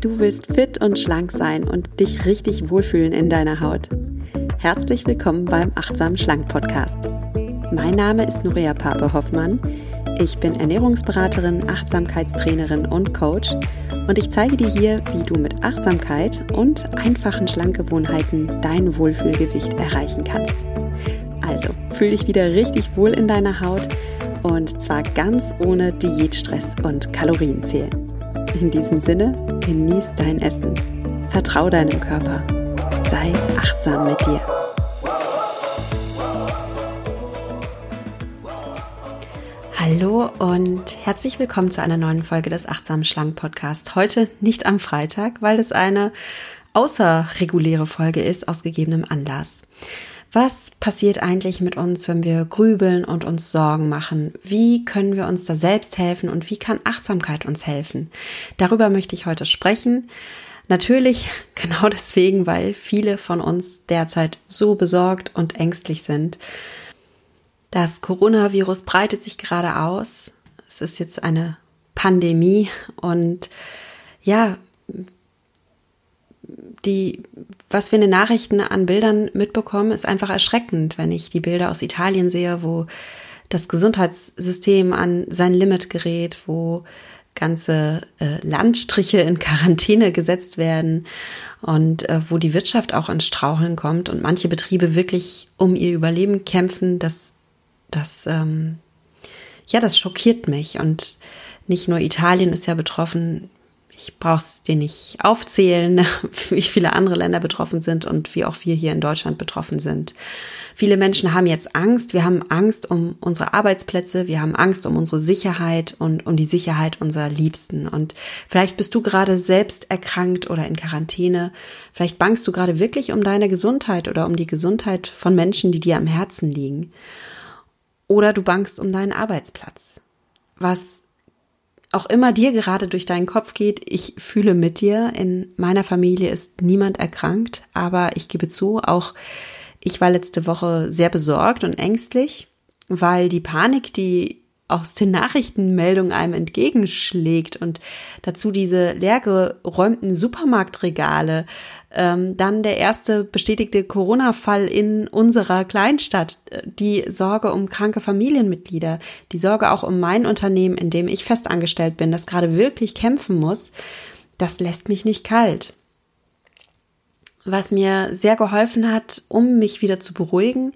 Du willst fit und schlank sein und dich richtig wohlfühlen in deiner Haut. Herzlich willkommen beim Achtsam Schlank Podcast. Mein Name ist Nuria Pape Hoffmann. Ich bin Ernährungsberaterin, Achtsamkeitstrainerin und Coach und ich zeige dir hier, wie du mit Achtsamkeit und einfachen Schlankgewohnheiten dein Wohlfühlgewicht erreichen kannst. Also, fühl dich wieder richtig wohl in deiner Haut und zwar ganz ohne Diätstress und Kalorienzählen. In diesem Sinne, genieß dein Essen, vertrau deinem Körper, sei achtsam mit dir. Hallo und herzlich willkommen zu einer neuen Folge des Achtsamen Schlank Podcast. Heute nicht am Freitag, weil es eine außerreguläre Folge ist aus gegebenem Anlass. Was passiert eigentlich mit uns, wenn wir grübeln und uns Sorgen machen? Wie können wir uns da selbst helfen und wie kann Achtsamkeit uns helfen? Darüber möchte ich heute sprechen. Natürlich genau deswegen, weil viele von uns derzeit so besorgt und ängstlich sind. Das Coronavirus breitet sich gerade aus. Es ist jetzt eine Pandemie und ja, die, was wir in den Nachrichten an Bildern mitbekommen, ist einfach erschreckend, wenn ich die Bilder aus Italien sehe, wo das Gesundheitssystem an sein Limit gerät, wo ganze äh, Landstriche in Quarantäne gesetzt werden und äh, wo die Wirtschaft auch ins Straucheln kommt und manche Betriebe wirklich um ihr Überleben kämpfen, das, das, ähm, ja, das schockiert mich. Und nicht nur Italien ist ja betroffen, ich brauche es dir nicht aufzählen, wie viele andere Länder betroffen sind und wie auch wir hier in Deutschland betroffen sind. Viele Menschen haben jetzt Angst. Wir haben Angst um unsere Arbeitsplätze. Wir haben Angst um unsere Sicherheit und um die Sicherheit unserer Liebsten. Und vielleicht bist du gerade selbst erkrankt oder in Quarantäne. Vielleicht bangst du gerade wirklich um deine Gesundheit oder um die Gesundheit von Menschen, die dir am Herzen liegen. Oder du bangst um deinen Arbeitsplatz. Was auch immer dir gerade durch deinen Kopf geht, ich fühle mit dir. In meiner Familie ist niemand erkrankt, aber ich gebe zu, auch ich war letzte Woche sehr besorgt und ängstlich, weil die Panik, die aus den Nachrichtenmeldungen einem entgegenschlägt und dazu diese leergeräumten Supermarktregale, ähm, dann der erste bestätigte Corona-Fall in unserer Kleinstadt, äh, die Sorge um kranke Familienmitglieder, die Sorge auch um mein Unternehmen, in dem ich festangestellt bin, das gerade wirklich kämpfen muss, das lässt mich nicht kalt. Was mir sehr geholfen hat, um mich wieder zu beruhigen,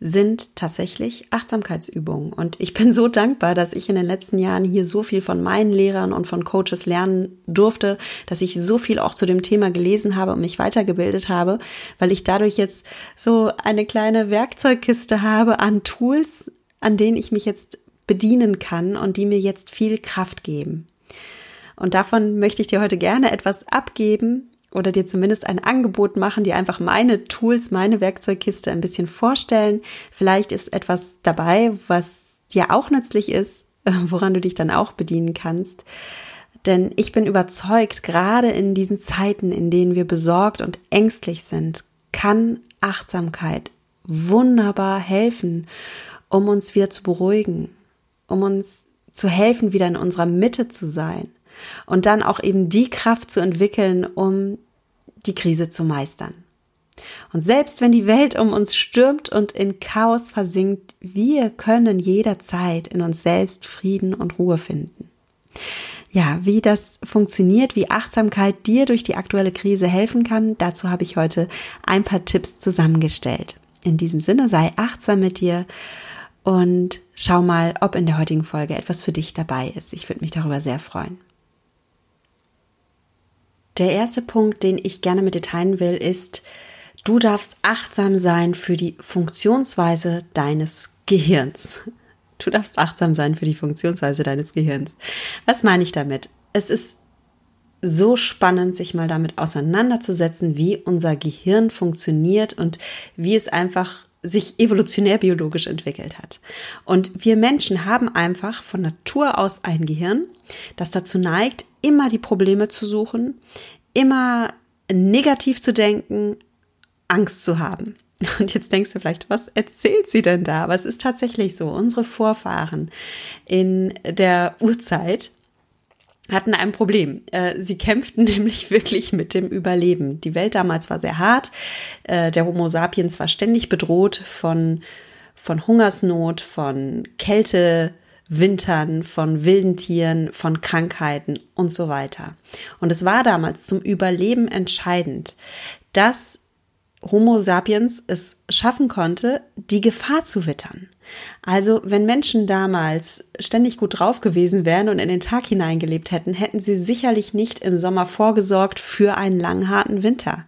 sind tatsächlich Achtsamkeitsübungen. Und ich bin so dankbar, dass ich in den letzten Jahren hier so viel von meinen Lehrern und von Coaches lernen durfte, dass ich so viel auch zu dem Thema gelesen habe und mich weitergebildet habe, weil ich dadurch jetzt so eine kleine Werkzeugkiste habe an Tools, an denen ich mich jetzt bedienen kann und die mir jetzt viel Kraft geben. Und davon möchte ich dir heute gerne etwas abgeben, oder dir zumindest ein Angebot machen, die einfach meine Tools, meine Werkzeugkiste ein bisschen vorstellen. Vielleicht ist etwas dabei, was dir auch nützlich ist, woran du dich dann auch bedienen kannst. Denn ich bin überzeugt, gerade in diesen Zeiten, in denen wir besorgt und ängstlich sind, kann Achtsamkeit wunderbar helfen, um uns wieder zu beruhigen, um uns zu helfen, wieder in unserer Mitte zu sein und dann auch eben die Kraft zu entwickeln, um die Krise zu meistern. Und selbst wenn die Welt um uns stürmt und in Chaos versinkt, wir können jederzeit in uns selbst Frieden und Ruhe finden. Ja, wie das funktioniert, wie Achtsamkeit dir durch die aktuelle Krise helfen kann, dazu habe ich heute ein paar Tipps zusammengestellt. In diesem Sinne sei achtsam mit dir und schau mal, ob in der heutigen Folge etwas für dich dabei ist. Ich würde mich darüber sehr freuen. Der erste Punkt, den ich gerne mit dir teilen will, ist, du darfst achtsam sein für die Funktionsweise deines Gehirns. Du darfst achtsam sein für die Funktionsweise deines Gehirns. Was meine ich damit? Es ist so spannend, sich mal damit auseinanderzusetzen, wie unser Gehirn funktioniert und wie es einfach sich evolutionär biologisch entwickelt hat. Und wir Menschen haben einfach von Natur aus ein Gehirn, das dazu neigt, immer die Probleme zu suchen, immer negativ zu denken, Angst zu haben. Und jetzt denkst du vielleicht, was erzählt sie denn da? Aber es ist tatsächlich so. Unsere Vorfahren in der Urzeit hatten ein Problem. Äh, sie kämpften nämlich wirklich mit dem Überleben. Die Welt damals war sehr hart. Äh, der Homo sapiens war ständig bedroht von, von Hungersnot, von Kälte, Wintern, von wilden Tieren, von Krankheiten und so weiter. Und es war damals zum Überleben entscheidend, dass Homo sapiens es schaffen konnte, die Gefahr zu wittern. Also, wenn Menschen damals ständig gut drauf gewesen wären und in den Tag hineingelebt hätten, hätten sie sicherlich nicht im Sommer vorgesorgt für einen langen, harten Winter.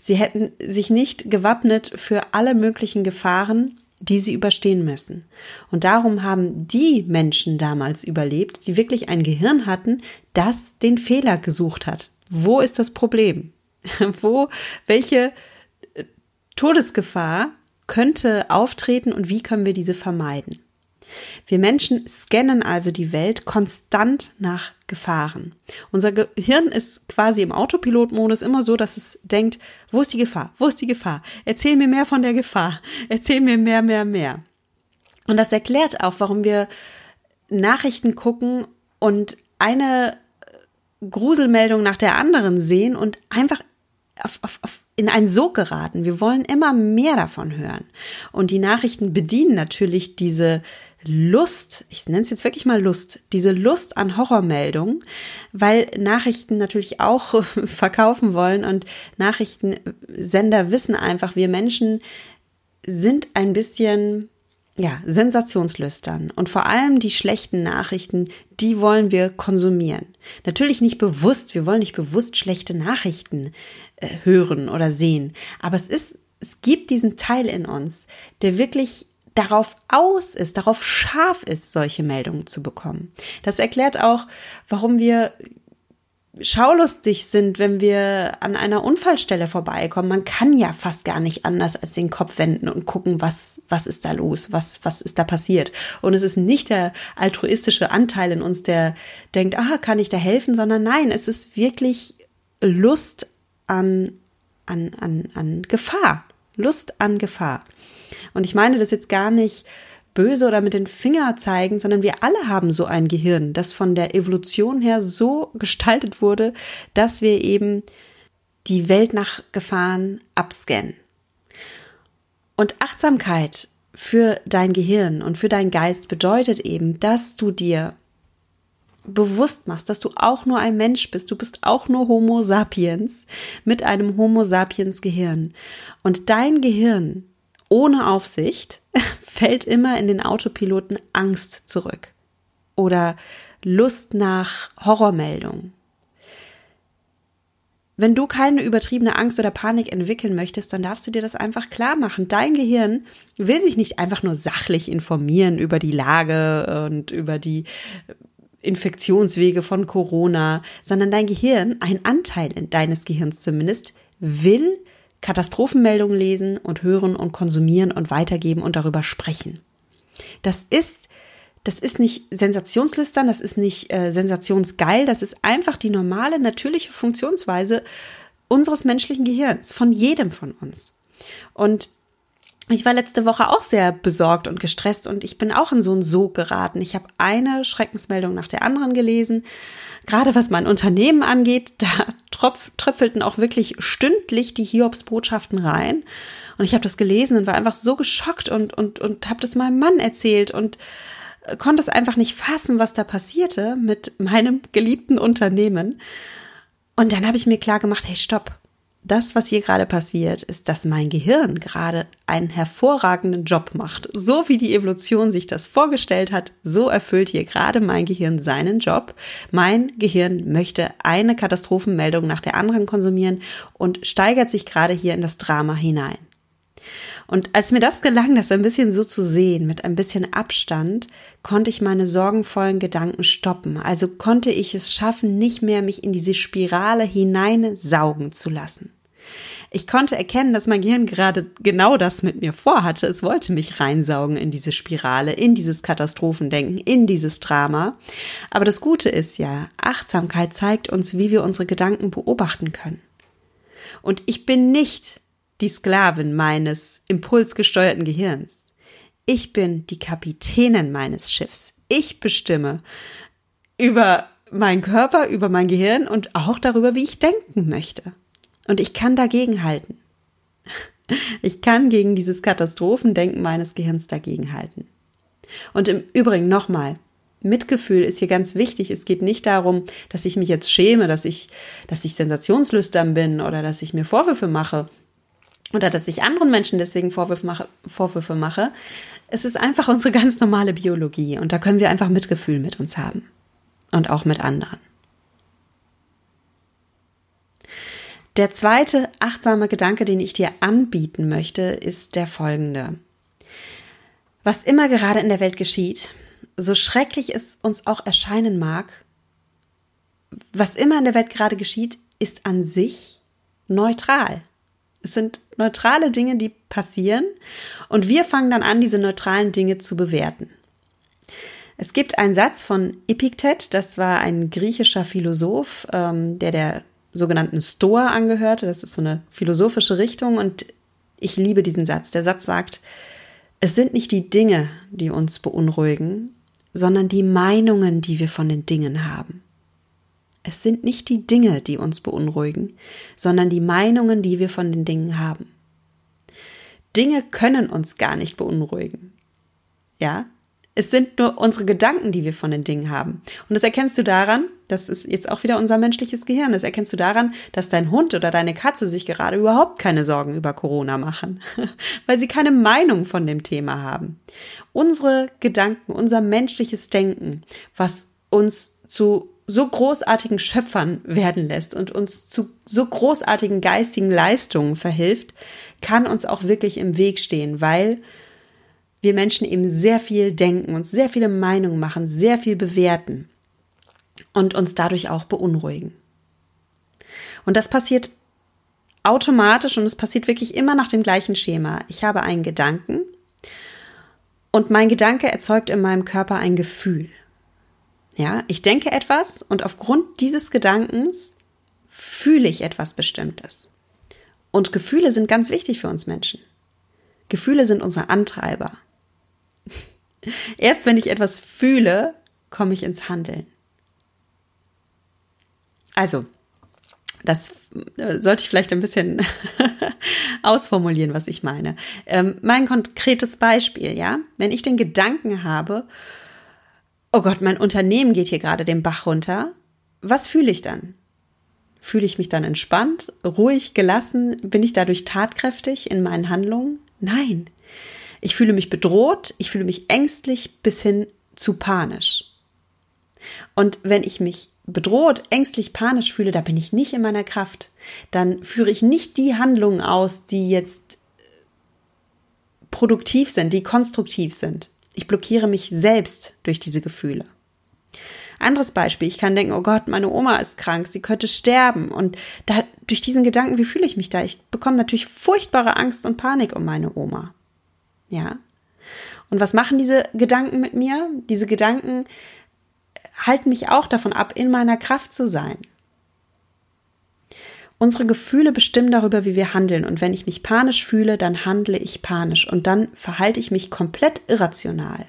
Sie hätten sich nicht gewappnet für alle möglichen Gefahren, die sie überstehen müssen. Und darum haben die Menschen damals überlebt, die wirklich ein Gehirn hatten, das den Fehler gesucht hat. Wo ist das Problem? Wo, welche äh, Todesgefahr könnte auftreten und wie können wir diese vermeiden? Wir Menschen scannen also die Welt konstant nach Gefahren. Unser Gehirn ist quasi im Autopilotmodus immer so, dass es denkt, wo ist die Gefahr? Wo ist die Gefahr? Erzähl mir mehr von der Gefahr. Erzähl mir mehr, mehr, mehr. Und das erklärt auch, warum wir Nachrichten gucken und eine Gruselmeldung nach der anderen sehen und einfach auf, auf, auf in einen Sog geraten. Wir wollen immer mehr davon hören. Und die Nachrichten bedienen natürlich diese Lust, ich nenne es jetzt wirklich mal Lust, diese Lust an Horrormeldungen, weil Nachrichten natürlich auch verkaufen wollen und Nachrichtensender wissen einfach, wir Menschen sind ein bisschen ja, sensationslüstern. Und vor allem die schlechten Nachrichten, die wollen wir konsumieren. Natürlich nicht bewusst, wir wollen nicht bewusst schlechte Nachrichten äh, hören oder sehen. Aber es ist, es gibt diesen Teil in uns, der wirklich darauf aus ist, darauf scharf ist, solche Meldungen zu bekommen. Das erklärt auch, warum wir schaulustig sind, wenn wir an einer Unfallstelle vorbeikommen. Man kann ja fast gar nicht anders als den Kopf wenden und gucken, was, was ist da los, was, was ist da passiert. Und es ist nicht der altruistische Anteil in uns, der denkt, ah, kann ich da helfen, sondern nein, es ist wirklich Lust an, an, an, an Gefahr. Lust an Gefahr. Und ich meine das jetzt gar nicht böse oder mit den Finger zeigen, sondern wir alle haben so ein Gehirn, das von der Evolution her so gestaltet wurde, dass wir eben die Welt nach Gefahren abscannen. Und Achtsamkeit für dein Gehirn und für deinen Geist bedeutet eben, dass du dir bewusst machst, dass du auch nur ein Mensch bist, du bist auch nur Homo sapiens mit einem Homo sapiens Gehirn. Und dein Gehirn ohne Aufsicht fällt immer in den Autopiloten Angst zurück oder Lust nach Horrormeldungen. Wenn du keine übertriebene Angst oder Panik entwickeln möchtest, dann darfst du dir das einfach klar machen. Dein Gehirn will sich nicht einfach nur sachlich informieren über die Lage und über die Infektionswege von Corona, sondern dein Gehirn, ein Anteil deines Gehirns zumindest, will Katastrophenmeldungen lesen und hören und konsumieren und weitergeben und darüber sprechen. Das ist das ist nicht sensationslüstern, das ist nicht äh, sensationsgeil, das ist einfach die normale, natürliche Funktionsweise unseres menschlichen Gehirns, von jedem von uns. Und ich war letzte Woche auch sehr besorgt und gestresst und ich bin auch in so einen Sog geraten. Ich habe eine Schreckensmeldung nach der anderen gelesen gerade was mein Unternehmen angeht, da tröpfelten auch wirklich stündlich die Hiobs-Botschaften rein. Und ich habe das gelesen und war einfach so geschockt und, und, und habe das meinem Mann erzählt und äh, konnte es einfach nicht fassen, was da passierte mit meinem geliebten Unternehmen. Und dann habe ich mir klar gemacht, hey, stopp, das, was hier gerade passiert, ist, dass mein Gehirn gerade einen hervorragenden Job macht. So wie die Evolution sich das vorgestellt hat, so erfüllt hier gerade mein Gehirn seinen Job. Mein Gehirn möchte eine Katastrophenmeldung nach der anderen konsumieren und steigert sich gerade hier in das Drama hinein. Und als mir das gelang, das ein bisschen so zu sehen, mit ein bisschen Abstand, konnte ich meine sorgenvollen Gedanken stoppen. Also konnte ich es schaffen, nicht mehr mich in diese Spirale hineinsaugen zu lassen. Ich konnte erkennen, dass mein Gehirn gerade genau das mit mir vorhatte. Es wollte mich reinsaugen in diese Spirale, in dieses Katastrophendenken, in dieses Drama. Aber das Gute ist ja, Achtsamkeit zeigt uns, wie wir unsere Gedanken beobachten können. Und ich bin nicht die Sklavin meines impulsgesteuerten Gehirns. Ich bin die Kapitänin meines Schiffs. Ich bestimme über meinen Körper, über mein Gehirn und auch darüber, wie ich denken möchte. Und ich kann dagegen halten. Ich kann gegen dieses Katastrophendenken meines Gehirns dagegen halten. Und im Übrigen nochmal, Mitgefühl ist hier ganz wichtig. Es geht nicht darum, dass ich mich jetzt schäme, dass ich, dass ich sensationslüstern bin oder dass ich mir Vorwürfe mache oder dass ich anderen Menschen deswegen Vorwürfe mache, Vorwürfe mache. Es ist einfach unsere ganz normale Biologie und da können wir einfach Mitgefühl mit uns haben und auch mit anderen. Der zweite achtsame Gedanke, den ich dir anbieten möchte, ist der folgende. Was immer gerade in der Welt geschieht, so schrecklich es uns auch erscheinen mag, was immer in der Welt gerade geschieht, ist an sich neutral. Es sind neutrale Dinge, die passieren und wir fangen dann an, diese neutralen Dinge zu bewerten. Es gibt einen Satz von Epiktet, das war ein griechischer Philosoph, ähm, der der sogenannten Stoa angehörte. Das ist so eine philosophische Richtung und ich liebe diesen Satz. Der Satz sagt, es sind nicht die Dinge, die uns beunruhigen, sondern die Meinungen, die wir von den Dingen haben. Es sind nicht die Dinge, die uns beunruhigen, sondern die Meinungen, die wir von den Dingen haben. Dinge können uns gar nicht beunruhigen. Ja, es sind nur unsere Gedanken, die wir von den Dingen haben. Und das erkennst du daran, das ist jetzt auch wieder unser menschliches Gehirn, das erkennst du daran, dass dein Hund oder deine Katze sich gerade überhaupt keine Sorgen über Corona machen, weil sie keine Meinung von dem Thema haben. Unsere Gedanken, unser menschliches Denken, was uns zu so großartigen Schöpfern werden lässt und uns zu so großartigen geistigen Leistungen verhilft, kann uns auch wirklich im Weg stehen, weil wir Menschen eben sehr viel denken, uns sehr viele Meinungen machen, sehr viel bewerten und uns dadurch auch beunruhigen. Und das passiert automatisch und es passiert wirklich immer nach dem gleichen Schema. Ich habe einen Gedanken und mein Gedanke erzeugt in meinem Körper ein Gefühl. Ja, ich denke etwas und aufgrund dieses Gedankens fühle ich etwas Bestimmtes. Und Gefühle sind ganz wichtig für uns Menschen. Gefühle sind unsere Antreiber. Erst wenn ich etwas fühle, komme ich ins Handeln. Also, das äh, sollte ich vielleicht ein bisschen ausformulieren, was ich meine. Ähm, mein konkretes Beispiel, ja, wenn ich den Gedanken habe, oh Gott, mein Unternehmen geht hier gerade den Bach runter, was fühle ich dann? Fühle ich mich dann entspannt, ruhig, gelassen? Bin ich dadurch tatkräftig in meinen Handlungen? Nein. Ich fühle mich bedroht, ich fühle mich ängstlich bis hin zu panisch. Und wenn ich mich bedroht, ängstlich, panisch fühle, da bin ich nicht in meiner Kraft. Dann führe ich nicht die Handlungen aus, die jetzt produktiv sind, die konstruktiv sind. Ich blockiere mich selbst durch diese Gefühle. Anderes Beispiel, ich kann denken, oh Gott, meine Oma ist krank, sie könnte sterben. Und da, durch diesen Gedanken, wie fühle ich mich da? Ich bekomme natürlich furchtbare Angst und Panik um meine Oma. Ja. Und was machen diese Gedanken mit mir? Diese Gedanken halten mich auch davon ab, in meiner Kraft zu sein. Unsere Gefühle bestimmen darüber, wie wir handeln. Und wenn ich mich panisch fühle, dann handle ich panisch. Und dann verhalte ich mich komplett irrational.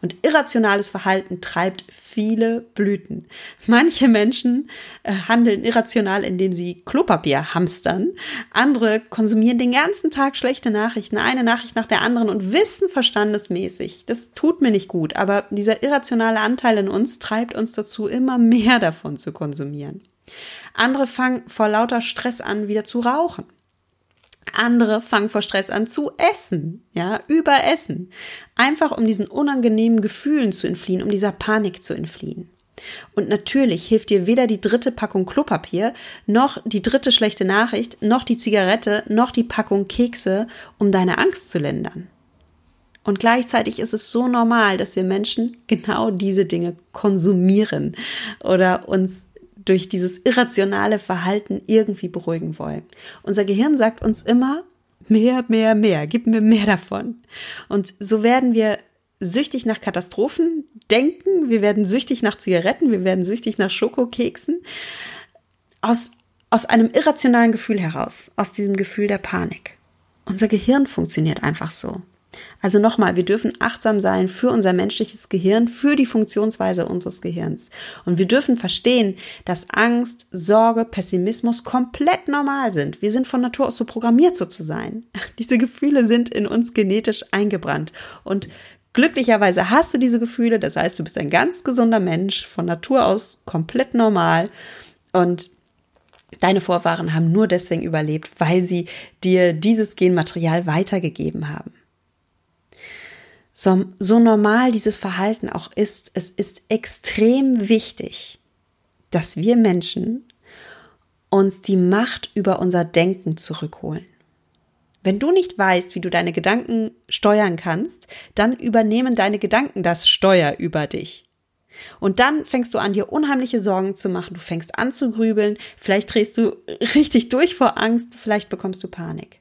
Und irrationales Verhalten treibt viele Blüten. Manche Menschen äh, handeln irrational, indem sie Klopapier hamstern. Andere konsumieren den ganzen Tag schlechte Nachrichten, eine Nachricht nach der anderen und wissen verstandesmäßig, das tut mir nicht gut. Aber dieser irrationale Anteil in uns treibt uns dazu, immer mehr davon zu konsumieren. Andere fangen vor lauter Stress an, wieder zu rauchen. Andere fangen vor Stress an zu essen, ja, überessen. Einfach um diesen unangenehmen Gefühlen zu entfliehen, um dieser Panik zu entfliehen. Und natürlich hilft dir weder die dritte Packung Klopapier, noch die dritte schlechte Nachricht, noch die Zigarette, noch die Packung Kekse, um deine Angst zu lindern. Und gleichzeitig ist es so normal, dass wir Menschen genau diese Dinge konsumieren oder uns durch dieses irrationale Verhalten irgendwie beruhigen wollen. Unser Gehirn sagt uns immer, mehr, mehr, mehr, gib mir mehr davon. Und so werden wir süchtig nach Katastrophen denken, wir werden süchtig nach Zigaretten, wir werden süchtig nach Schokokeksen. Aus, aus einem irrationalen Gefühl heraus, aus diesem Gefühl der Panik. Unser Gehirn funktioniert einfach so. Also nochmal, wir dürfen achtsam sein für unser menschliches Gehirn, für die Funktionsweise unseres Gehirns. Und wir dürfen verstehen, dass Angst, Sorge, Pessimismus komplett normal sind. Wir sind von Natur aus so programmiert, so zu sein. Diese Gefühle sind in uns genetisch eingebrannt. Und glücklicherweise hast du diese Gefühle. Das heißt, du bist ein ganz gesunder Mensch, von Natur aus komplett normal. Und Deine Vorfahren haben nur deswegen überlebt, weil sie dir dieses Genmaterial weitergegeben haben so, so normal dieses Verhalten auch ist, es ist extrem wichtig, dass wir Menschen uns die Macht über unser Denken zurückholen. Wenn du nicht weißt, wie du deine Gedanken steuern kannst, dann übernehmen deine Gedanken das Steuer über dich. Und dann fängst du an, dir unheimliche Sorgen zu machen. Du fängst an zu grübeln. Vielleicht drehst du richtig durch vor Angst. Vielleicht bekommst du Panik.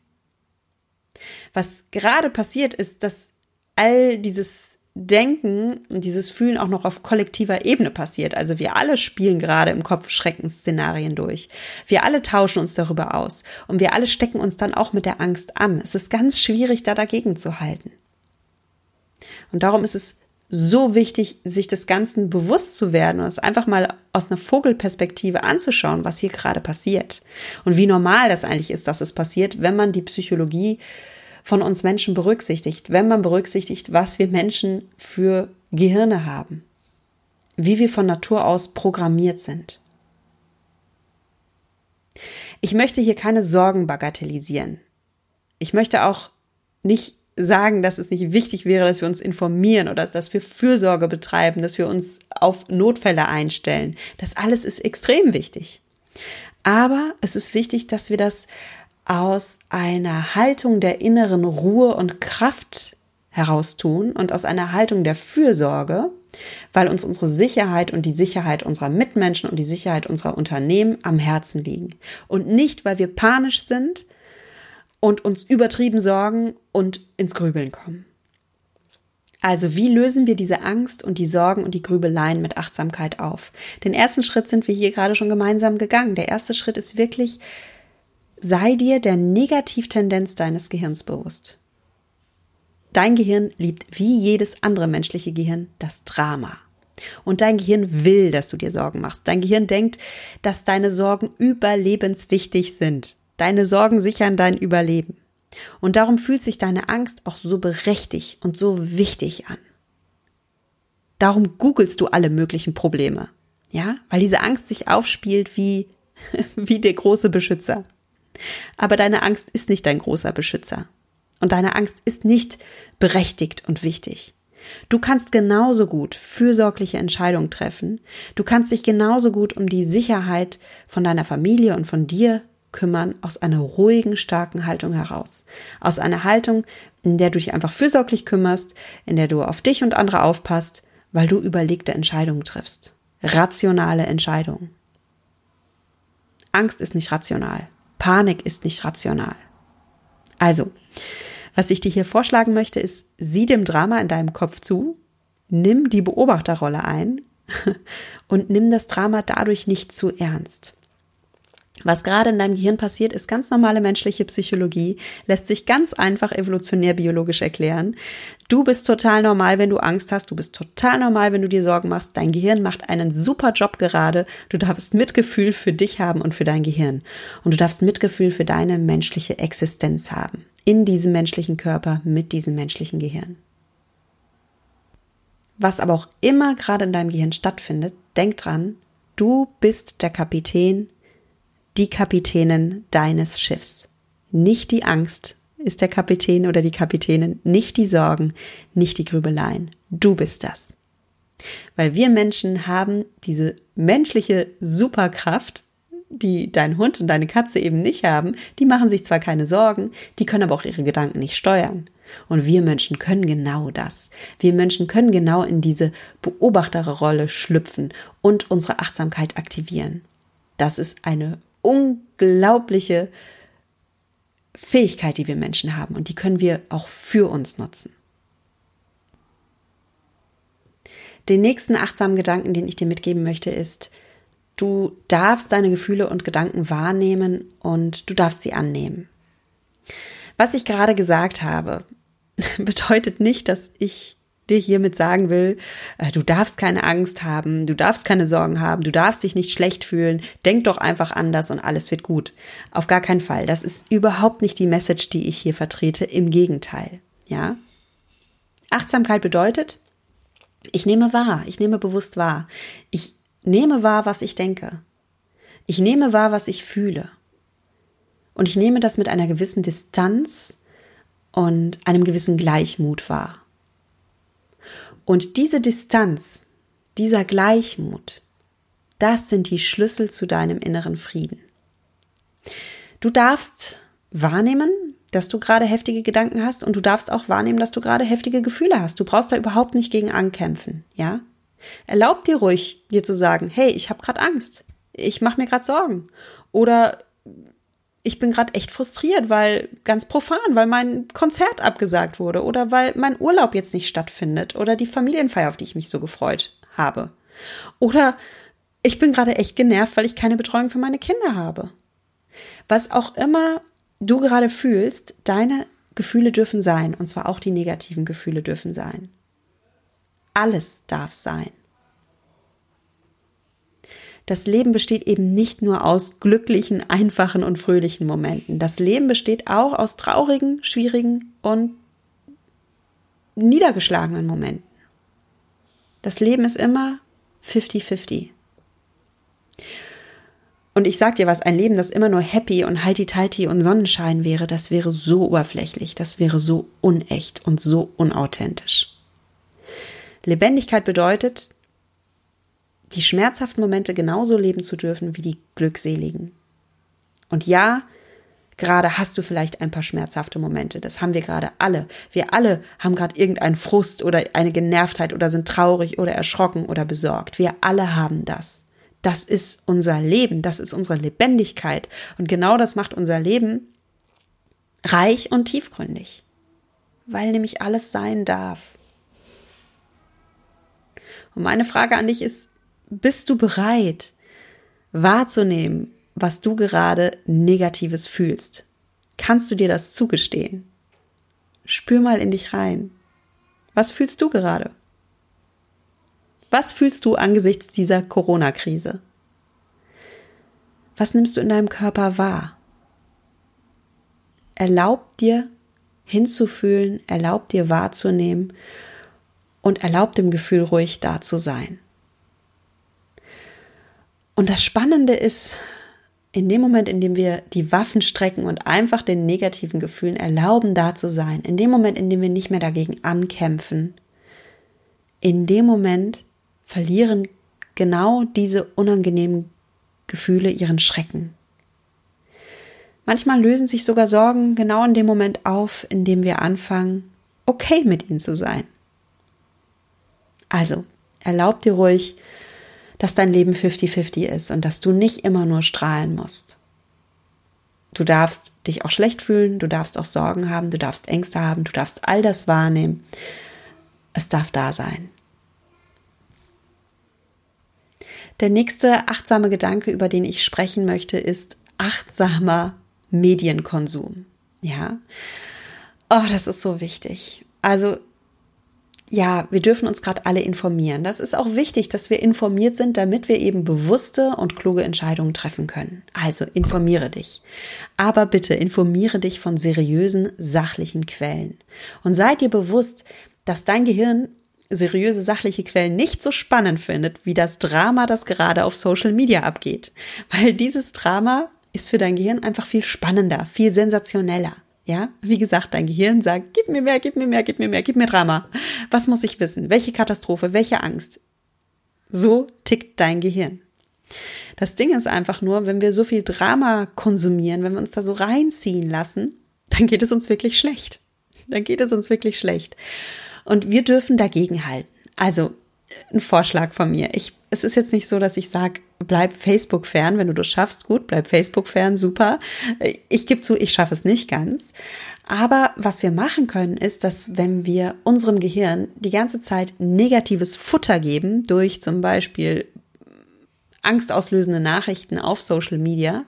Was gerade passiert ist, dass all dieses Denken und dieses Fühlen auch noch auf kollektiver Ebene passiert. Also wir alle spielen gerade im Kopf Schreckensszenarien durch. Wir alle tauschen uns darüber aus und wir alle stecken uns dann auch mit der Angst an. Es ist ganz schwierig, da dagegen zu halten. Und darum ist es so wichtig, sich des Ganzen bewusst zu werden und es einfach mal aus einer Vogelperspektive anzuschauen, was hier gerade passiert und wie normal das eigentlich ist, dass es passiert, wenn man die Psychologie von uns Menschen berücksichtigt, wenn man berücksichtigt, was wir Menschen für Gehirne haben, wie wir von Natur aus programmiert sind. Ich möchte hier keine Sorgen bagatellisieren. Ich möchte auch nicht sagen, dass es nicht wichtig wäre, dass wir uns informieren oder dass wir Fürsorge betreiben, dass wir uns auf Notfälle einstellen. Das alles ist extrem wichtig. Aber es ist wichtig, dass wir das aus einer Haltung der inneren Ruhe und Kraft heraus tun und aus einer Haltung der Fürsorge, weil uns unsere Sicherheit und die Sicherheit unserer Mitmenschen und die Sicherheit unserer Unternehmen am Herzen liegen. Und nicht, weil wir panisch sind und uns übertrieben sorgen und ins Grübeln kommen. Also wie lösen wir diese Angst und die Sorgen und die Grübeleien mit Achtsamkeit auf? Den ersten Schritt sind wir hier gerade schon gemeinsam gegangen. Der erste Schritt ist wirklich Sei dir der Negativtendenz deines Gehirns bewusst. Dein Gehirn liebt wie jedes andere menschliche Gehirn das Drama. Und dein Gehirn will, dass du dir Sorgen machst. Dein Gehirn denkt, dass deine Sorgen überlebenswichtig sind. Deine Sorgen sichern dein Überleben. Und darum fühlt sich deine Angst auch so berechtigt und so wichtig an. Darum googelst du alle möglichen Probleme. Ja, weil diese Angst sich aufspielt wie, wie der große Beschützer. Aber deine Angst ist nicht dein großer Beschützer. Und deine Angst ist nicht berechtigt und wichtig. Du kannst genauso gut fürsorgliche Entscheidungen treffen. Du kannst dich genauso gut um die Sicherheit von deiner Familie und von dir kümmern aus einer ruhigen, starken Haltung heraus. Aus einer Haltung, in der du dich einfach fürsorglich kümmerst, in der du auf dich und andere aufpasst, weil du überlegte Entscheidungen triffst. Rationale Entscheidungen. Angst ist nicht rational. Panik ist nicht rational. Also, was ich dir hier vorschlagen möchte, ist, sieh dem Drama in deinem Kopf zu, nimm die Beobachterrolle ein und nimm das Drama dadurch nicht zu ernst. Was gerade in deinem Gehirn passiert, ist ganz normale menschliche Psychologie, lässt sich ganz einfach evolutionär biologisch erklären. Du bist total normal, wenn du Angst hast, du bist total normal, wenn du dir Sorgen machst. Dein Gehirn macht einen super Job gerade. Du darfst Mitgefühl für dich haben und für dein Gehirn. Und du darfst Mitgefühl für deine menschliche Existenz haben. In diesem menschlichen Körper, mit diesem menschlichen Gehirn. Was aber auch immer gerade in deinem Gehirn stattfindet, denk dran, du bist der Kapitän die Kapitänin deines Schiffs. Nicht die Angst ist der Kapitän oder die Kapitänin, nicht die Sorgen, nicht die Grübeleien. Du bist das. Weil wir Menschen haben diese menschliche Superkraft, die dein Hund und deine Katze eben nicht haben, die machen sich zwar keine Sorgen, die können aber auch ihre Gedanken nicht steuern. Und wir Menschen können genau das. Wir Menschen können genau in diese Beobachterrolle schlüpfen und unsere Achtsamkeit aktivieren. Das ist eine unglaubliche Fähigkeit, die wir Menschen haben und die können wir auch für uns nutzen. Den nächsten achtsamen Gedanken, den ich dir mitgeben möchte, ist, du darfst deine Gefühle und Gedanken wahrnehmen und du darfst sie annehmen. Was ich gerade gesagt habe, bedeutet nicht, dass ich dir hiermit sagen will, äh, du darfst keine Angst haben, du darfst keine Sorgen haben, du darfst dich nicht schlecht fühlen, denk doch einfach anders und alles wird gut. Auf gar keinen Fall. Das ist überhaupt nicht die Message, die ich hier vertrete. Im Gegenteil. Ja? Achtsamkeit bedeutet, ich nehme wahr, ich nehme bewusst wahr. Ich nehme wahr, was ich denke. Ich nehme wahr, was ich fühle. Und ich nehme das mit einer gewissen Distanz und einem gewissen Gleichmut wahr. Und diese Distanz, dieser Gleichmut, das sind die Schlüssel zu deinem inneren Frieden. Du darfst wahrnehmen, dass du gerade heftige Gedanken hast und du darfst auch wahrnehmen, dass du gerade heftige Gefühle hast. Du brauchst da überhaupt nicht gegen ankämpfen, ja? Erlaub dir ruhig, dir zu sagen, hey, ich habe gerade Angst, ich mache mir gerade Sorgen oder ich bin gerade echt frustriert, weil ganz profan, weil mein Konzert abgesagt wurde oder weil mein Urlaub jetzt nicht stattfindet oder die Familienfeier, auf die ich mich so gefreut habe. Oder ich bin gerade echt genervt, weil ich keine Betreuung für meine Kinder habe. Was auch immer du gerade fühlst, deine Gefühle dürfen sein, und zwar auch die negativen Gefühle dürfen sein. Alles darf sein. Das Leben besteht eben nicht nur aus glücklichen, einfachen und fröhlichen Momenten. Das Leben besteht auch aus traurigen, schwierigen und niedergeschlagenen Momenten. Das Leben ist immer 50-50. Und ich sag dir was, ein Leben, das immer nur happy und heiti-teiti und Sonnenschein wäre, das wäre so oberflächlich, das wäre so unecht und so unauthentisch. Lebendigkeit bedeutet, die schmerzhaften Momente genauso leben zu dürfen wie die glückseligen. Und ja, gerade hast du vielleicht ein paar schmerzhafte Momente. Das haben wir gerade alle. Wir alle haben gerade irgendeinen Frust oder eine Genervtheit oder sind traurig oder erschrocken oder besorgt. Wir alle haben das. Das ist unser Leben, das ist unsere Lebendigkeit. Und genau das macht unser Leben reich und tiefgründig, weil nämlich alles sein darf. Und meine Frage an dich ist, bist du bereit wahrzunehmen, was du gerade Negatives fühlst? Kannst du dir das zugestehen? Spür mal in dich rein. Was fühlst du gerade? Was fühlst du angesichts dieser Corona-Krise? Was nimmst du in deinem Körper wahr? Erlaub dir hinzufühlen, erlaub dir wahrzunehmen und erlaub dem Gefühl ruhig da zu sein. Und das Spannende ist, in dem Moment, in dem wir die Waffen strecken und einfach den negativen Gefühlen erlauben, da zu sein, in dem Moment, in dem wir nicht mehr dagegen ankämpfen, in dem Moment verlieren genau diese unangenehmen Gefühle ihren Schrecken. Manchmal lösen sich sogar Sorgen genau in dem Moment auf, in dem wir anfangen, okay mit ihnen zu sein. Also, erlaub dir ruhig, dass dein Leben 50-50 ist und dass du nicht immer nur strahlen musst. Du darfst dich auch schlecht fühlen, du darfst auch Sorgen haben, du darfst Ängste haben, du darfst all das wahrnehmen. Es darf da sein. Der nächste achtsame Gedanke, über den ich sprechen möchte, ist achtsamer Medienkonsum. Ja. Oh, das ist so wichtig. Also, ja, wir dürfen uns gerade alle informieren. Das ist auch wichtig, dass wir informiert sind, damit wir eben bewusste und kluge Entscheidungen treffen können. Also informiere dich. Aber bitte informiere dich von seriösen, sachlichen Quellen. Und sei dir bewusst, dass dein Gehirn seriöse, sachliche Quellen nicht so spannend findet, wie das Drama, das gerade auf Social Media abgeht. Weil dieses Drama ist für dein Gehirn einfach viel spannender, viel sensationeller. Ja, wie gesagt, dein Gehirn sagt, gib mir mehr, gib mir mehr, gib mir mehr, gib mir Drama. Was muss ich wissen? Welche Katastrophe? Welche Angst? So tickt dein Gehirn. Das Ding ist einfach nur, wenn wir so viel Drama konsumieren, wenn wir uns da so reinziehen lassen, dann geht es uns wirklich schlecht. Dann geht es uns wirklich schlecht. Und wir dürfen dagegen halten. Also ein Vorschlag von mir. Ich, es ist jetzt nicht so, dass ich sage, bleib Facebook fern, wenn du das schaffst, gut, bleib Facebook fern, super. Ich gebe zu, ich schaffe es nicht ganz. Aber was wir machen können, ist, dass wenn wir unserem Gehirn die ganze Zeit negatives Futter geben, durch zum Beispiel angstauslösende Nachrichten auf Social Media,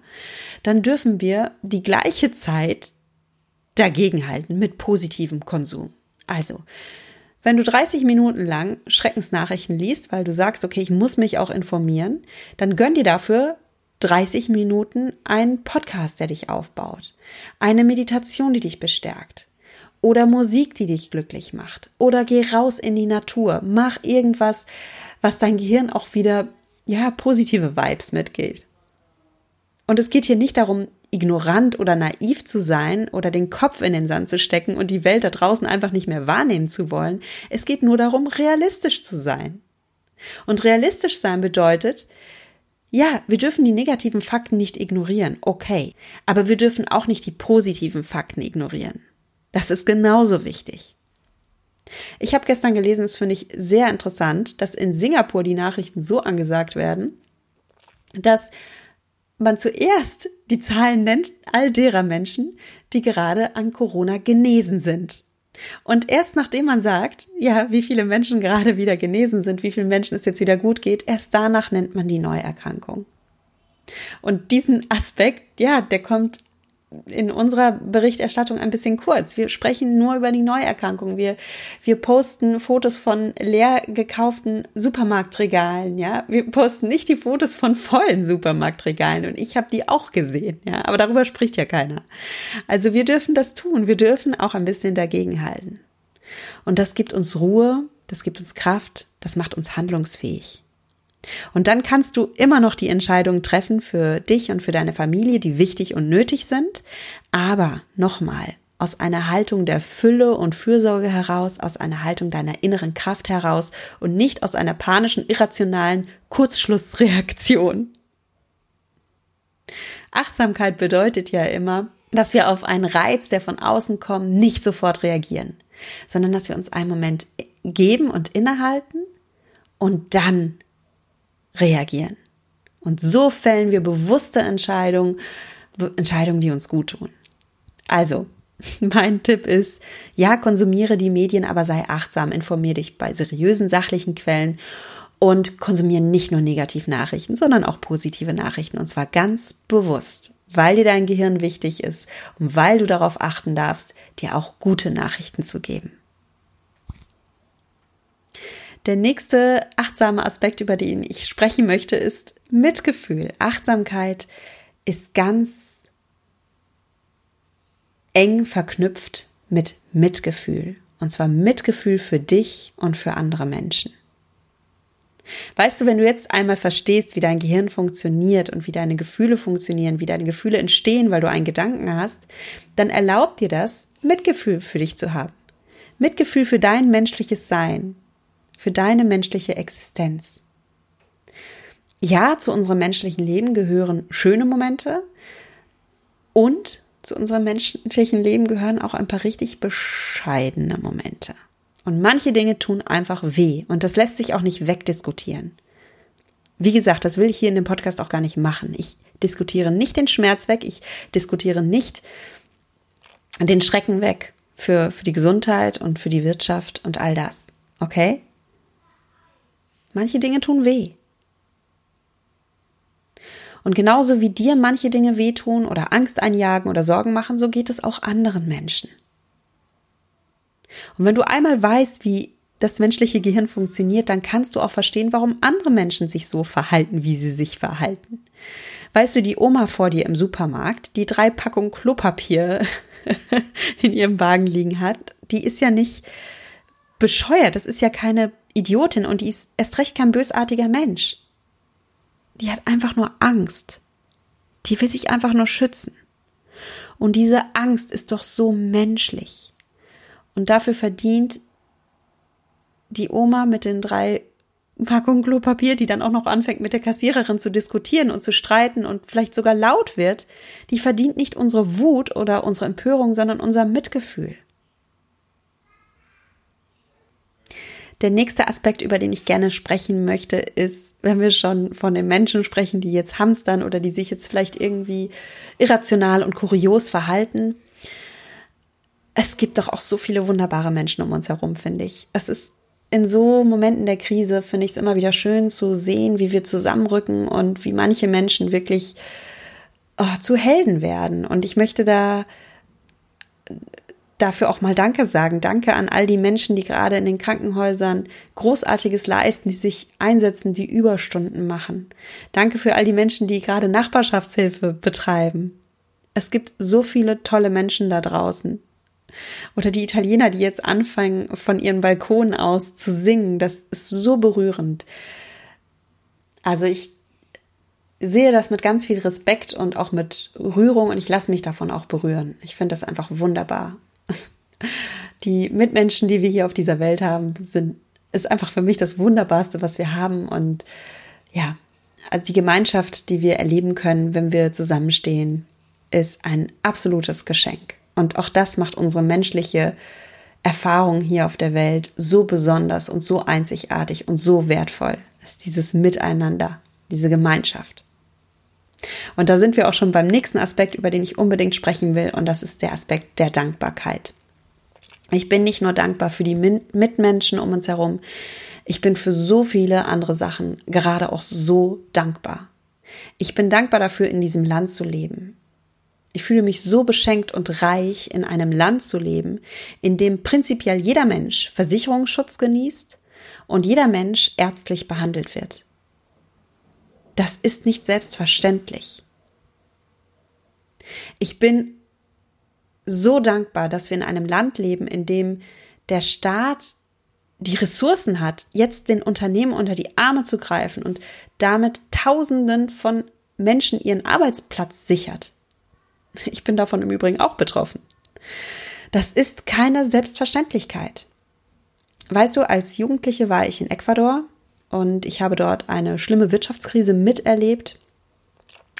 dann dürfen wir die gleiche Zeit dagegenhalten mit positivem Konsum. Also, wenn du 30 Minuten lang Schreckensnachrichten liest, weil du sagst, okay, ich muss mich auch informieren, dann gönn dir dafür 30 Minuten einen Podcast, der dich aufbaut, eine Meditation, die dich bestärkt. Oder Musik, die dich glücklich macht. Oder geh raus in die Natur, mach irgendwas, was dein Gehirn auch wieder ja positive Vibes mitgeht. Und es geht hier nicht darum, ignorant oder naiv zu sein oder den Kopf in den Sand zu stecken und die Welt da draußen einfach nicht mehr wahrnehmen zu wollen. Es geht nur darum, realistisch zu sein. Und realistisch sein bedeutet, ja, wir dürfen die negativen Fakten nicht ignorieren, okay, aber wir dürfen auch nicht die positiven Fakten ignorieren. Das ist genauso wichtig. Ich habe gestern gelesen, das finde ich sehr interessant, dass in Singapur die Nachrichten so angesagt werden, dass man zuerst die Zahlen nennt all derer Menschen, die gerade an Corona genesen sind. Und erst nachdem man sagt, ja, wie viele Menschen gerade wieder genesen sind, wie vielen Menschen es jetzt wieder gut geht, erst danach nennt man die Neuerkrankung. Und diesen Aspekt, ja, der kommt in unserer Berichterstattung ein bisschen kurz. Wir sprechen nur über die Neuerkrankung. Wir, wir posten Fotos von leer gekauften Supermarktregalen, ja. Wir posten nicht die Fotos von vollen Supermarktregalen und ich habe die auch gesehen, ja. Aber darüber spricht ja keiner. Also wir dürfen das tun. Wir dürfen auch ein bisschen dagegenhalten. Und das gibt uns Ruhe, das gibt uns Kraft, das macht uns handlungsfähig. Und dann kannst du immer noch die Entscheidungen treffen für dich und für deine Familie, die wichtig und nötig sind. Aber nochmal, aus einer Haltung der Fülle und Fürsorge heraus, aus einer Haltung deiner inneren Kraft heraus und nicht aus einer panischen, irrationalen Kurzschlussreaktion. Achtsamkeit bedeutet ja immer, dass wir auf einen Reiz, der von außen kommt, nicht sofort reagieren, sondern dass wir uns einen Moment geben und innehalten und dann reagieren. Und so fällen wir bewusste Entscheidungen, Entscheidungen, die uns gut tun. Also, mein Tipp ist, ja, konsumiere die Medien, aber sei achtsam, informiere dich bei seriösen, sachlichen Quellen und konsumiere nicht nur Negativnachrichten, sondern auch positive Nachrichten und zwar ganz bewusst, weil dir dein Gehirn wichtig ist und weil du darauf achten darfst, dir auch gute Nachrichten zu geben. Der nächste achtsame Aspekt, über den ich sprechen möchte, ist Mitgefühl. Achtsamkeit ist ganz eng verknüpft mit Mitgefühl. Und zwar Mitgefühl für dich und für andere Menschen. Weißt du, wenn du jetzt einmal verstehst, wie dein Gehirn funktioniert und wie deine Gefühle funktionieren, wie deine Gefühle entstehen, weil du einen Gedanken hast, dann erlaubt dir das, Mitgefühl für dich zu haben. Mitgefühl für dein menschliches Sein, für deine menschliche Existenz. Ja, zu unserem menschlichen Leben gehören schöne Momente und zu unserem menschlichen Leben gehören auch ein paar richtig bescheidene Momente. Und manche Dinge tun einfach weh und das lässt sich auch nicht wegdiskutieren. Wie gesagt, das will ich hier in dem Podcast auch gar nicht machen. Ich diskutiere nicht den Schmerz weg, ich diskutiere nicht den Schrecken weg für, für die Gesundheit und für die Wirtschaft und all das. Okay? Manche Dinge tun weh. Und genauso wie dir manche Dinge wehtun oder Angst einjagen oder Sorgen machen, so geht es auch anderen Menschen. Und wenn du einmal weißt, wie das menschliche Gehirn funktioniert, dann kannst du auch verstehen, warum andere Menschen sich so verhalten, wie sie sich verhalten. Weißt du, die Oma vor dir im Supermarkt, die drei Packungen Klopapier in ihrem Wagen liegen hat, die ist ja nicht bescheuert. Das ist ja keine Idiotin und die ist erst recht kein bösartiger Mensch. Die hat einfach nur Angst. Die will sich einfach nur schützen. Und diese Angst ist doch so menschlich. Und dafür verdient die Oma mit den drei Packungen Klopapier, die dann auch noch anfängt mit der Kassiererin zu diskutieren und zu streiten und vielleicht sogar laut wird, die verdient nicht unsere Wut oder unsere Empörung, sondern unser Mitgefühl. Der nächste Aspekt, über den ich gerne sprechen möchte, ist, wenn wir schon von den Menschen sprechen, die jetzt hamstern oder die sich jetzt vielleicht irgendwie irrational und kurios verhalten. Es gibt doch auch so viele wunderbare Menschen um uns herum, finde ich. Es ist in so Momenten der Krise, finde ich es immer wieder schön zu sehen, wie wir zusammenrücken und wie manche Menschen wirklich oh, zu Helden werden. Und ich möchte da dafür auch mal Danke sagen. Danke an all die Menschen, die gerade in den Krankenhäusern Großartiges leisten, die sich einsetzen, die Überstunden machen. Danke für all die Menschen, die gerade Nachbarschaftshilfe betreiben. Es gibt so viele tolle Menschen da draußen. Oder die Italiener, die jetzt anfangen, von ihren Balkonen aus zu singen. Das ist so berührend. Also ich sehe das mit ganz viel Respekt und auch mit Rührung und ich lasse mich davon auch berühren. Ich finde das einfach wunderbar. Die Mitmenschen, die wir hier auf dieser Welt haben, sind, ist einfach für mich das Wunderbarste, was wir haben und ja, also die Gemeinschaft, die wir erleben können, wenn wir zusammenstehen, ist ein absolutes Geschenk. Und auch das macht unsere menschliche Erfahrung hier auf der Welt so besonders und so einzigartig und so wertvoll. Ist dieses Miteinander, diese Gemeinschaft. Und da sind wir auch schon beim nächsten Aspekt, über den ich unbedingt sprechen will, und das ist der Aspekt der Dankbarkeit. Ich bin nicht nur dankbar für die Mitmenschen um uns herum, ich bin für so viele andere Sachen gerade auch so dankbar. Ich bin dankbar dafür, in diesem Land zu leben. Ich fühle mich so beschenkt und reich, in einem Land zu leben, in dem prinzipiell jeder Mensch Versicherungsschutz genießt und jeder Mensch ärztlich behandelt wird. Das ist nicht selbstverständlich. Ich bin so dankbar, dass wir in einem Land leben, in dem der Staat die Ressourcen hat, jetzt den Unternehmen unter die Arme zu greifen und damit Tausenden von Menschen ihren Arbeitsplatz sichert. Ich bin davon im Übrigen auch betroffen. Das ist keine Selbstverständlichkeit. Weißt du, als Jugendliche war ich in Ecuador und ich habe dort eine schlimme Wirtschaftskrise miterlebt.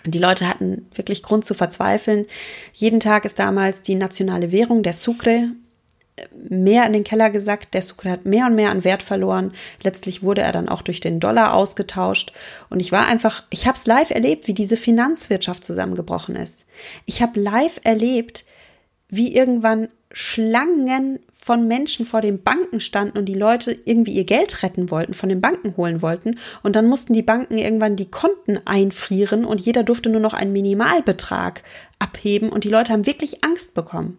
Die Leute hatten wirklich Grund zu verzweifeln. Jeden Tag ist damals die nationale Währung, der Sucre, mehr in den Keller gesackt. Der Sucre hat mehr und mehr an Wert verloren. Letztlich wurde er dann auch durch den Dollar ausgetauscht. Und ich war einfach, ich habe es live erlebt, wie diese Finanzwirtschaft zusammengebrochen ist. Ich habe live erlebt, wie irgendwann Schlangen von Menschen vor den Banken standen und die Leute irgendwie ihr Geld retten wollten, von den Banken holen wollten. Und dann mussten die Banken irgendwann die Konten einfrieren und jeder durfte nur noch einen Minimalbetrag abheben und die Leute haben wirklich Angst bekommen.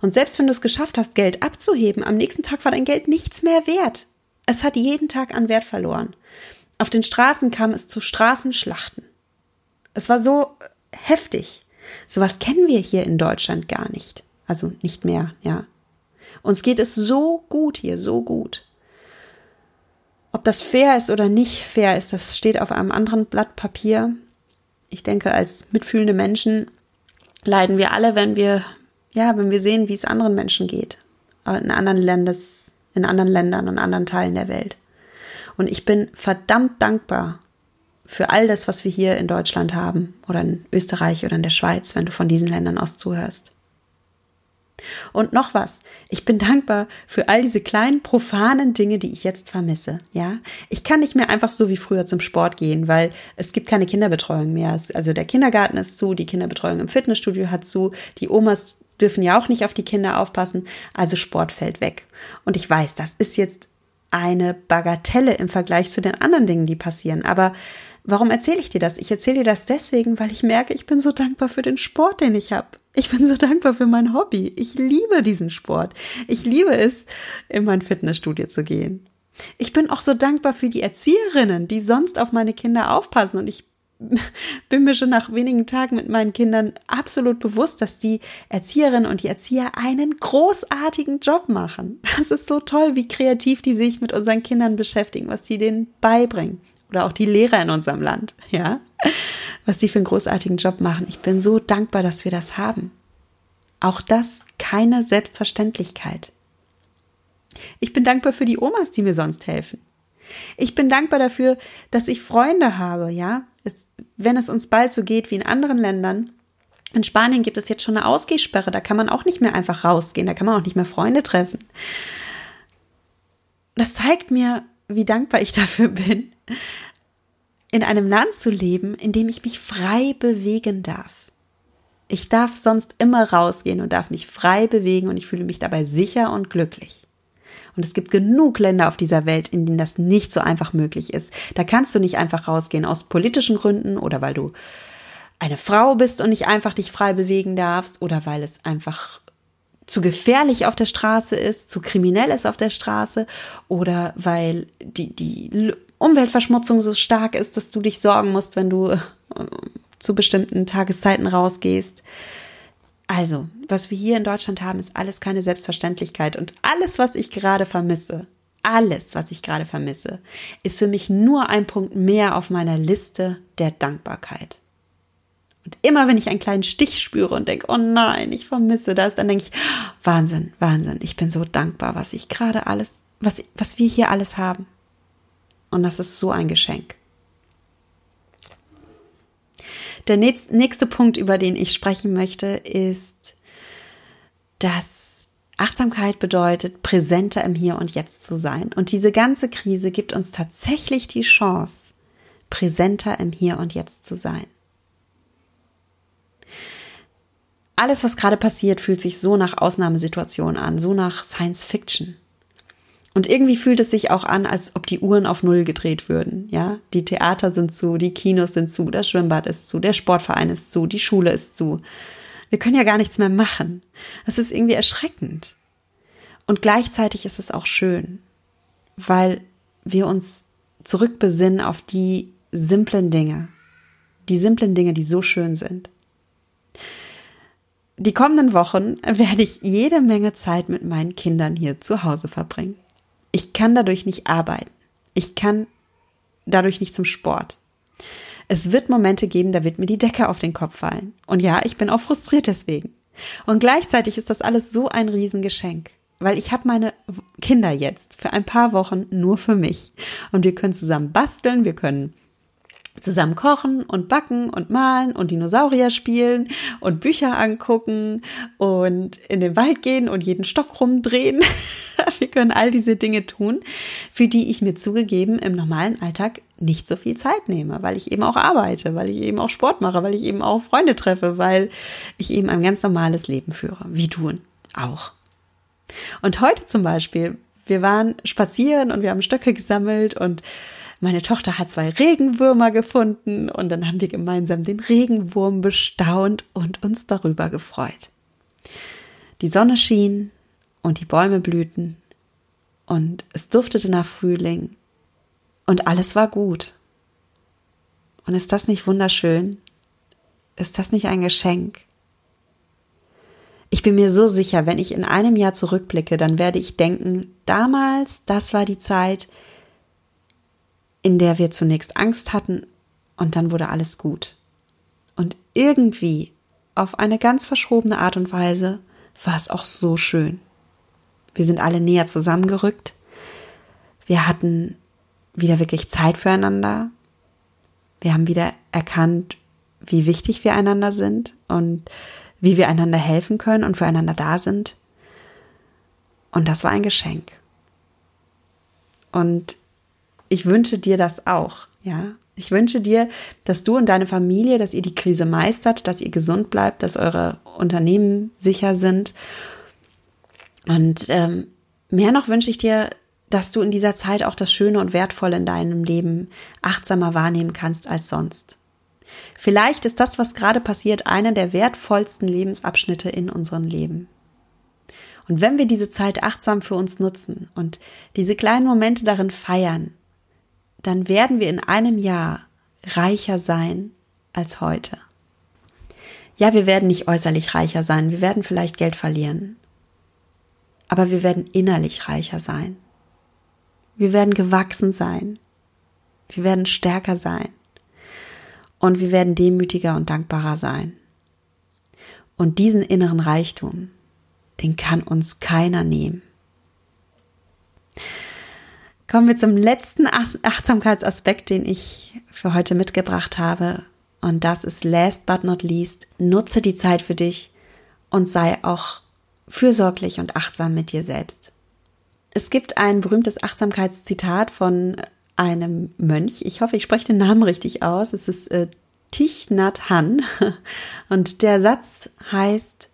Und selbst wenn du es geschafft hast, Geld abzuheben, am nächsten Tag war dein Geld nichts mehr wert. Es hat jeden Tag an Wert verloren. Auf den Straßen kam es zu Straßenschlachten. Es war so heftig. Sowas kennen wir hier in Deutschland gar nicht. Also nicht mehr, ja. Uns geht es so gut hier, so gut. Ob das fair ist oder nicht fair ist, das steht auf einem anderen Blatt Papier. Ich denke, als mitfühlende Menschen leiden wir alle, wenn wir ja, wenn wir sehen, wie es anderen Menschen geht, in anderen Landes, in anderen Ländern und anderen Teilen der Welt. Und ich bin verdammt dankbar für all das, was wir hier in Deutschland haben oder in Österreich oder in der Schweiz, wenn du von diesen Ländern aus zuhörst. Und noch was. Ich bin dankbar für all diese kleinen profanen Dinge, die ich jetzt vermisse. Ja, ich kann nicht mehr einfach so wie früher zum Sport gehen, weil es gibt keine Kinderbetreuung mehr. Also der Kindergarten ist zu, die Kinderbetreuung im Fitnessstudio hat zu, die Omas dürfen ja auch nicht auf die Kinder aufpassen, also Sport fällt weg. Und ich weiß, das ist jetzt eine Bagatelle im Vergleich zu den anderen Dingen, die passieren. Aber warum erzähle ich dir das? Ich erzähle dir das deswegen, weil ich merke, ich bin so dankbar für den Sport, den ich habe. Ich bin so dankbar für mein Hobby. Ich liebe diesen Sport. Ich liebe es, in mein Fitnessstudio zu gehen. Ich bin auch so dankbar für die Erzieherinnen, die sonst auf meine Kinder aufpassen. Und ich bin mir schon nach wenigen Tagen mit meinen Kindern absolut bewusst, dass die Erzieherinnen und die Erzieher einen großartigen Job machen. Das ist so toll, wie kreativ die sich mit unseren Kindern beschäftigen, was die denen beibringen. Oder auch die Lehrer in unserem Land, ja. Was die für einen großartigen Job machen. Ich bin so dankbar, dass wir das haben. Auch das keine Selbstverständlichkeit. Ich bin dankbar für die Omas, die mir sonst helfen. Ich bin dankbar dafür, dass ich Freunde habe, ja. Es, wenn es uns bald so geht wie in anderen Ländern, in Spanien gibt es jetzt schon eine Ausgehsperre, da kann man auch nicht mehr einfach rausgehen, da kann man auch nicht mehr Freunde treffen. Das zeigt mir, wie dankbar ich dafür bin, in einem Land zu leben, in dem ich mich frei bewegen darf. Ich darf sonst immer rausgehen und darf mich frei bewegen und ich fühle mich dabei sicher und glücklich. Und es gibt genug Länder auf dieser Welt, in denen das nicht so einfach möglich ist. Da kannst du nicht einfach rausgehen aus politischen Gründen oder weil du eine Frau bist und nicht einfach dich frei bewegen darfst oder weil es einfach zu gefährlich auf der Straße ist, zu kriminell ist auf der Straße oder weil die, die Umweltverschmutzung so stark ist, dass du dich sorgen musst, wenn du äh, zu bestimmten Tageszeiten rausgehst. Also, was wir hier in Deutschland haben, ist alles keine Selbstverständlichkeit. Und alles, was ich gerade vermisse, alles, was ich gerade vermisse, ist für mich nur ein Punkt mehr auf meiner Liste der Dankbarkeit. Und immer wenn ich einen kleinen Stich spüre und denke, oh nein, ich vermisse das, dann denke ich, Wahnsinn, Wahnsinn, ich bin so dankbar, was ich gerade alles, was, was wir hier alles haben. Und das ist so ein Geschenk. Der nächste Punkt, über den ich sprechen möchte, ist, dass Achtsamkeit bedeutet, präsenter im Hier und Jetzt zu sein. Und diese ganze Krise gibt uns tatsächlich die Chance, präsenter im Hier und Jetzt zu sein. Alles, was gerade passiert, fühlt sich so nach Ausnahmesituation an, so nach Science Fiction. Und irgendwie fühlt es sich auch an, als ob die Uhren auf Null gedreht würden. Ja, die Theater sind zu, die Kinos sind zu, das Schwimmbad ist zu, der Sportverein ist zu, die Schule ist zu. Wir können ja gar nichts mehr machen. Das ist irgendwie erschreckend. Und gleichzeitig ist es auch schön, weil wir uns zurückbesinnen auf die simplen Dinge. Die simplen Dinge, die so schön sind. Die kommenden Wochen werde ich jede Menge Zeit mit meinen Kindern hier zu Hause verbringen. Ich kann dadurch nicht arbeiten. Ich kann dadurch nicht zum Sport. Es wird Momente geben, da wird mir die Decke auf den Kopf fallen. Und ja, ich bin auch frustriert deswegen. Und gleichzeitig ist das alles so ein Riesengeschenk, weil ich habe meine Kinder jetzt für ein paar Wochen nur für mich. Und wir können zusammen basteln, wir können zusammen kochen und backen und malen und Dinosaurier spielen und Bücher angucken und in den Wald gehen und jeden Stock rumdrehen. Wir können all diese Dinge tun, für die ich mir zugegeben im normalen Alltag nicht so viel Zeit nehme, weil ich eben auch arbeite, weil ich eben auch Sport mache, weil ich eben auch Freunde treffe, weil ich eben ein ganz normales Leben führe, wie du auch. Und heute zum Beispiel, wir waren spazieren und wir haben Stöcke gesammelt und meine Tochter hat zwei Regenwürmer gefunden und dann haben wir gemeinsam den Regenwurm bestaunt und uns darüber gefreut. Die Sonne schien und die Bäume blühten und es duftete nach Frühling und alles war gut. Und ist das nicht wunderschön? Ist das nicht ein Geschenk? Ich bin mir so sicher, wenn ich in einem Jahr zurückblicke, dann werde ich denken, damals, das war die Zeit, in der wir zunächst Angst hatten und dann wurde alles gut. Und irgendwie, auf eine ganz verschrobene Art und Weise, war es auch so schön. Wir sind alle näher zusammengerückt. Wir hatten wieder wirklich Zeit füreinander. Wir haben wieder erkannt, wie wichtig wir einander sind und wie wir einander helfen können und füreinander da sind. Und das war ein Geschenk. Und ich wünsche dir das auch, ja. Ich wünsche dir, dass du und deine Familie, dass ihr die Krise meistert, dass ihr gesund bleibt, dass eure Unternehmen sicher sind. Und ähm, mehr noch wünsche ich dir, dass du in dieser Zeit auch das Schöne und Wertvolle in deinem Leben achtsamer wahrnehmen kannst als sonst. Vielleicht ist das, was gerade passiert, einer der wertvollsten Lebensabschnitte in unserem Leben. Und wenn wir diese Zeit achtsam für uns nutzen und diese kleinen Momente darin feiern, dann werden wir in einem Jahr reicher sein als heute. Ja, wir werden nicht äußerlich reicher sein, wir werden vielleicht Geld verlieren, aber wir werden innerlich reicher sein. Wir werden gewachsen sein, wir werden stärker sein und wir werden demütiger und dankbarer sein. Und diesen inneren Reichtum, den kann uns keiner nehmen. Kommen wir zum letzten Achtsamkeitsaspekt, den ich für heute mitgebracht habe. Und das ist last but not least, nutze die Zeit für dich und sei auch fürsorglich und achtsam mit dir selbst. Es gibt ein berühmtes Achtsamkeitszitat von einem Mönch. Ich hoffe, ich spreche den Namen richtig aus. Es ist äh, Thich Nhat Hanh. Und der Satz heißt,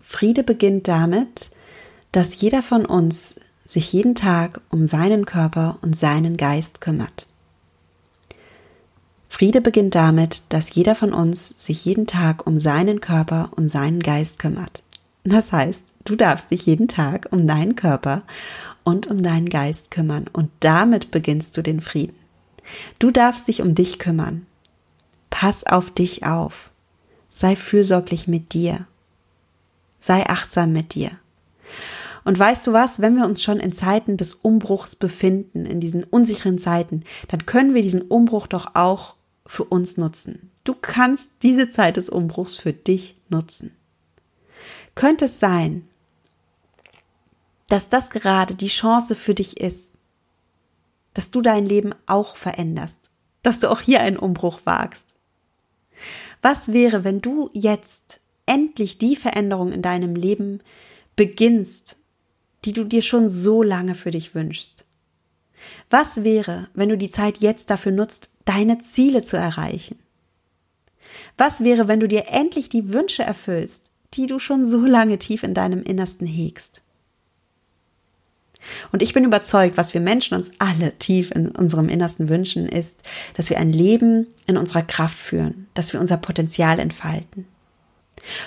Friede beginnt damit, dass jeder von uns sich jeden Tag um seinen Körper und seinen Geist kümmert. Friede beginnt damit, dass jeder von uns sich jeden Tag um seinen Körper und seinen Geist kümmert. Das heißt, Du darfst dich jeden Tag um deinen Körper und um deinen Geist kümmern und damit beginnst du den Frieden. Du darfst dich um dich kümmern. Pass auf dich auf. Sei fürsorglich mit dir. Sei achtsam mit dir. Und weißt du was, wenn wir uns schon in Zeiten des Umbruchs befinden, in diesen unsicheren Zeiten, dann können wir diesen Umbruch doch auch für uns nutzen. Du kannst diese Zeit des Umbruchs für dich nutzen. Könnte es sein, dass das gerade die Chance für dich ist, dass du dein Leben auch veränderst, dass du auch hier einen Umbruch wagst. Was wäre, wenn du jetzt endlich die Veränderung in deinem Leben beginnst, die du dir schon so lange für dich wünschst? Was wäre, wenn du die Zeit jetzt dafür nutzt, deine Ziele zu erreichen? Was wäre, wenn du dir endlich die Wünsche erfüllst, die du schon so lange tief in deinem Innersten hegst? Und ich bin überzeugt, was wir Menschen uns alle tief in unserem Innersten wünschen, ist, dass wir ein Leben in unserer Kraft führen, dass wir unser Potenzial entfalten.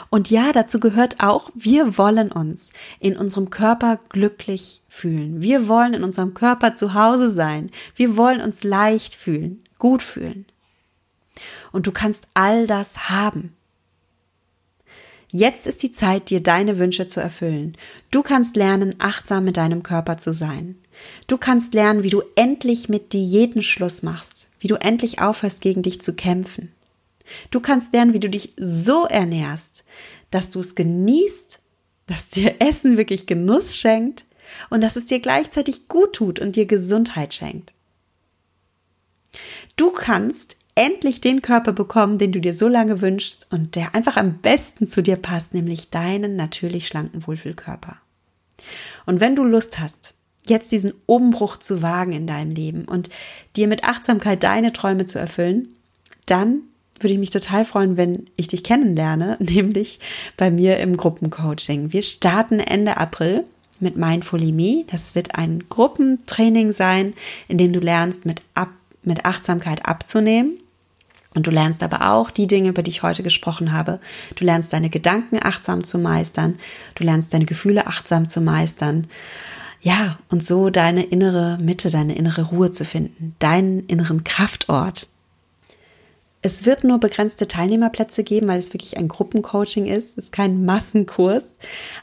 Und ja, dazu gehört auch, wir wollen uns in unserem Körper glücklich fühlen. Wir wollen in unserem Körper zu Hause sein. Wir wollen uns leicht fühlen, gut fühlen. Und du kannst all das haben. Jetzt ist die Zeit, dir deine Wünsche zu erfüllen. Du kannst lernen, achtsam mit deinem Körper zu sein. Du kannst lernen, wie du endlich mit Diäten Schluss machst, wie du endlich aufhörst, gegen dich zu kämpfen. Du kannst lernen, wie du dich so ernährst, dass du es genießt, dass dir Essen wirklich Genuss schenkt und dass es dir gleichzeitig gut tut und dir Gesundheit schenkt. Du kannst endlich den Körper bekommen, den du dir so lange wünschst und der einfach am besten zu dir passt, nämlich deinen natürlich schlanken Wohlfühlkörper. Und wenn du Lust hast, jetzt diesen Umbruch zu wagen in deinem Leben und dir mit Achtsamkeit deine Träume zu erfüllen, dann würde ich mich total freuen, wenn ich dich kennenlerne, nämlich bei mir im Gruppencoaching. Wir starten Ende April mit Mindfully Me. Das wird ein Gruppentraining sein, in dem du lernst, mit, ab, mit Achtsamkeit abzunehmen und du lernst aber auch die Dinge, über die ich heute gesprochen habe. Du lernst deine Gedanken achtsam zu meistern. Du lernst deine Gefühle achtsam zu meistern. Ja, und so deine innere Mitte, deine innere Ruhe zu finden, deinen inneren Kraftort. Es wird nur begrenzte Teilnehmerplätze geben, weil es wirklich ein Gruppencoaching ist. Es ist kein Massenkurs.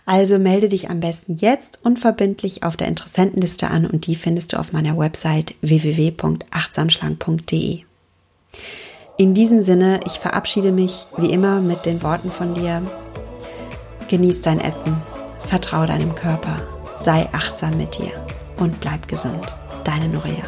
Also melde dich am besten jetzt unverbindlich auf der Interessentenliste an und die findest du auf meiner Website www.achtsamschlank.de. In diesem Sinne, ich verabschiede mich wie immer mit den Worten von dir. Genieß dein Essen, vertraue deinem Körper, sei achtsam mit dir und bleib gesund. Deine Norea.